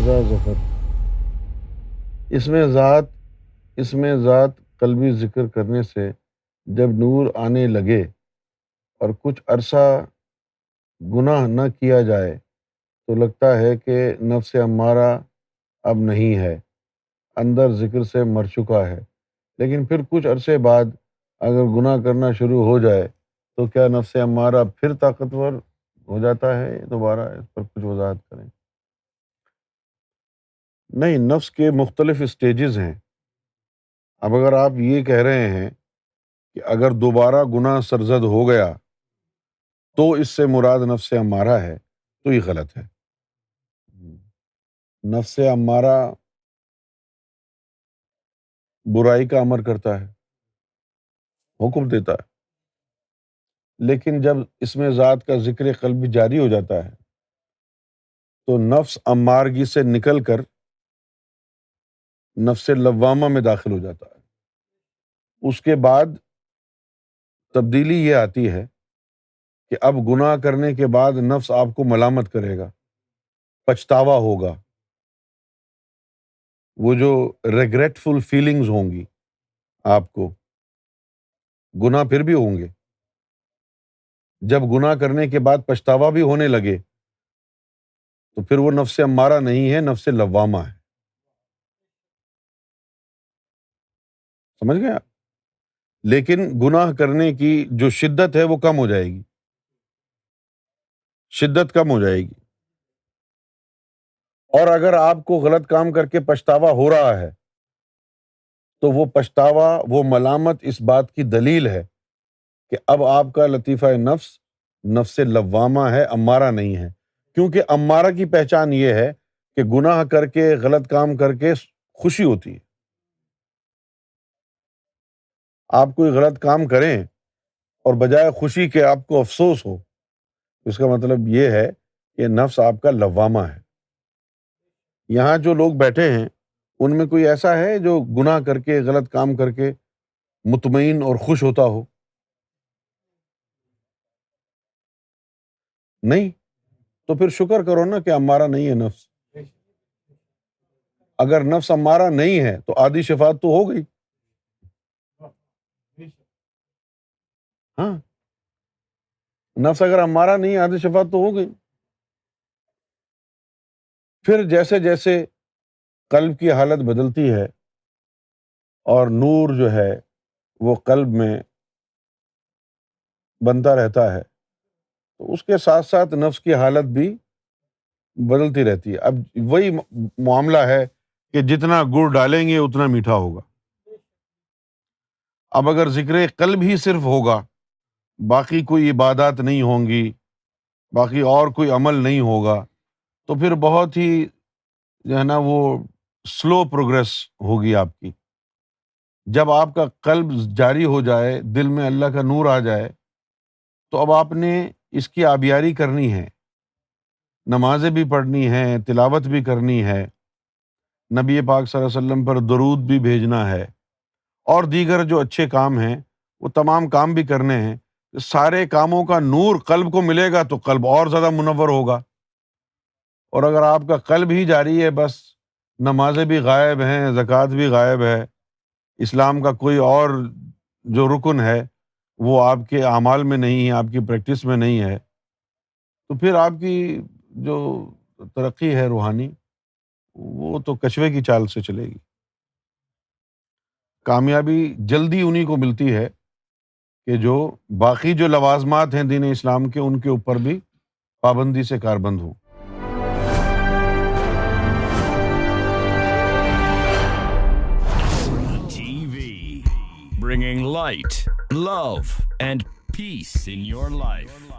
رضا ظفر۔ اس میں ذات، اس میں ذات قلبی ذکر کرنے سے جب نور آنے لگے اور کچھ عرصہ گناہ نہ کیا جائے، تو لگتا ہے کہ نفس ہمارا اب نہیں ہے، اندر ذکر سے مر چکا ہے۔ لیکن پھر کچھ عرصے بعد اگر گناہ کرنا شروع ہو جائے، تو کیا نفس ہمارا پھر طاقتور ہو جاتا ہے؟ دوبارہ اس پر کچھ وضاحت کریں۔ نہیں، نفس کے مختلف اسٹیجز ہیں۔ اب اگر آپ یہ کہہ رہے ہیں کہ اگر دوبارہ گناہ سرزد ہو گیا تو اس سے مراد نفس ہمارا ہے، تو یہ غلط ہے۔ نفس ہمارا برائی کا امر کرتا ہے، حکم دیتا ہے۔ لیکن جب اس میں ذات کا ذکر قلب جاری ہو جاتا ہے تو نفس امارگی سے نکل کر نفس لوامہ میں داخل ہو جاتا ہے۔ اس کے بعد تبدیلی یہ آتی ہے کہ اب گناہ کرنے کے بعد نفس آپ کو ملامت کرے گا، پچھتاوا ہوگا۔ وہ جو ریگریٹفل فیلنگز ہوں گی آپ کو، گناہ پھر بھی ہوں گے۔ جب گناہ کرنے کے بعد پچھتاوا بھی ہونے لگے تو پھر وہ نفس امارا نہیں ہے، نفس لوامہ ہے۔ سمجھ گیا لیکن گناہ کرنے کی جو شدت ہے وہ کم ہو جائے گی۔ شدت کم ہو جائے گی۔ اور اگر آپ کو غلط کام کر کے پچھتاوا ہو رہا ہے، تو وہ پچھتاوا، وہ ملامت اس بات کی دلیل ہے کہ اب آپ کا لطیفہ نفس نفس لوامہ ہے امارا نہیں ہے۔ کیونکہ امارا کی پہچان یہ ہے کہ گناہ کر کے، غلط کام کر کے خوشی ہوتی ہے۔ آپ کوئی غلط کام کریں اور بجائے خوشی کے آپ کو افسوس ہو، اس کا مطلب یہ ہے کہ نفس آپ کا لوامہ ہے۔ یہاں جو لوگ بیٹھے ہیں، ان میں کوئی ایسا ہے جو گناہ کر کے، غلط کام کر کے مطمئن اور خوش ہوتا ہو؟ نہیں، تو پھر شکر کرو نا کہ ہمارا نہیں ہے نفس۔ اگر نفس ہمارا نہیں ہے تو آدھی شفات تو ہو گئی۔ ہاں۔ نفس اگر ہمارا نہیں آدھی شفات تو ہو گئی۔ پھر جیسے جیسے قلب کی حالت بدلتی ہے اور نور جو ہے وہ قلب میں بنتا رہتا ہے، تو اس کے ساتھ ساتھ نفس کی حالت بھی بدلتی رہتی ہے۔ اب وہی معاملہ ہے کہ جتنا گڑ ڈالیں گے، اتنا میٹھا ہوگا۔ اب اگر ذکر قلب ہی صرف ہوگا، باقی کوئی عبادات نہیں ہوں گی، باقی اور کوئی عمل نہیں ہوگا، تو پھر بہت ہی جو ہے نا وہ سلو پروگرس ہوگی آپ کی۔ جب آپ کا قلب جاری ہو جائے، دل میں اللہ کا نور آ جائے، تو اب آپ نے اس کی آبیاری کرنی ہے۔ نمازیں بھی پڑھنی ہیں، تلاوت بھی کرنی ہے۔ نبی پاک صلی اللہ علیہ وسلم پر درود بھی بھیجنا ہے۔ اور دیگر جو اچھے کام ہیں، وہ تمام کام بھی کرنے ہیں۔ سارے کاموں کا نور قلب کو ملے گا تو قلب اور زیادہ منور ہوگا۔ اور اگر آپ کا قلب ہی جاری ہے، بس نمازیں بھی غائب ہیں، زکوٰۃ بھی غائب ہے۔ اسلام کا کوئی اور جو رکن ہے، وہ آپ کے اعمال میں نہیں ہے، آپ کی پریکٹس میں نہیں ہے۔ تو پھر آپ کی جو ترقی ہے روحانی، وہ تو کچوے کی چال سے چلے گی۔ کامیابی جلدی انہیں کو ملتی ہے کہ جو باقی جو لوازمات ہیں دین اسلام کے، ان کے اوپر بھی پابندی سے کاربند ہوں۔ Bringing light love and peace in your life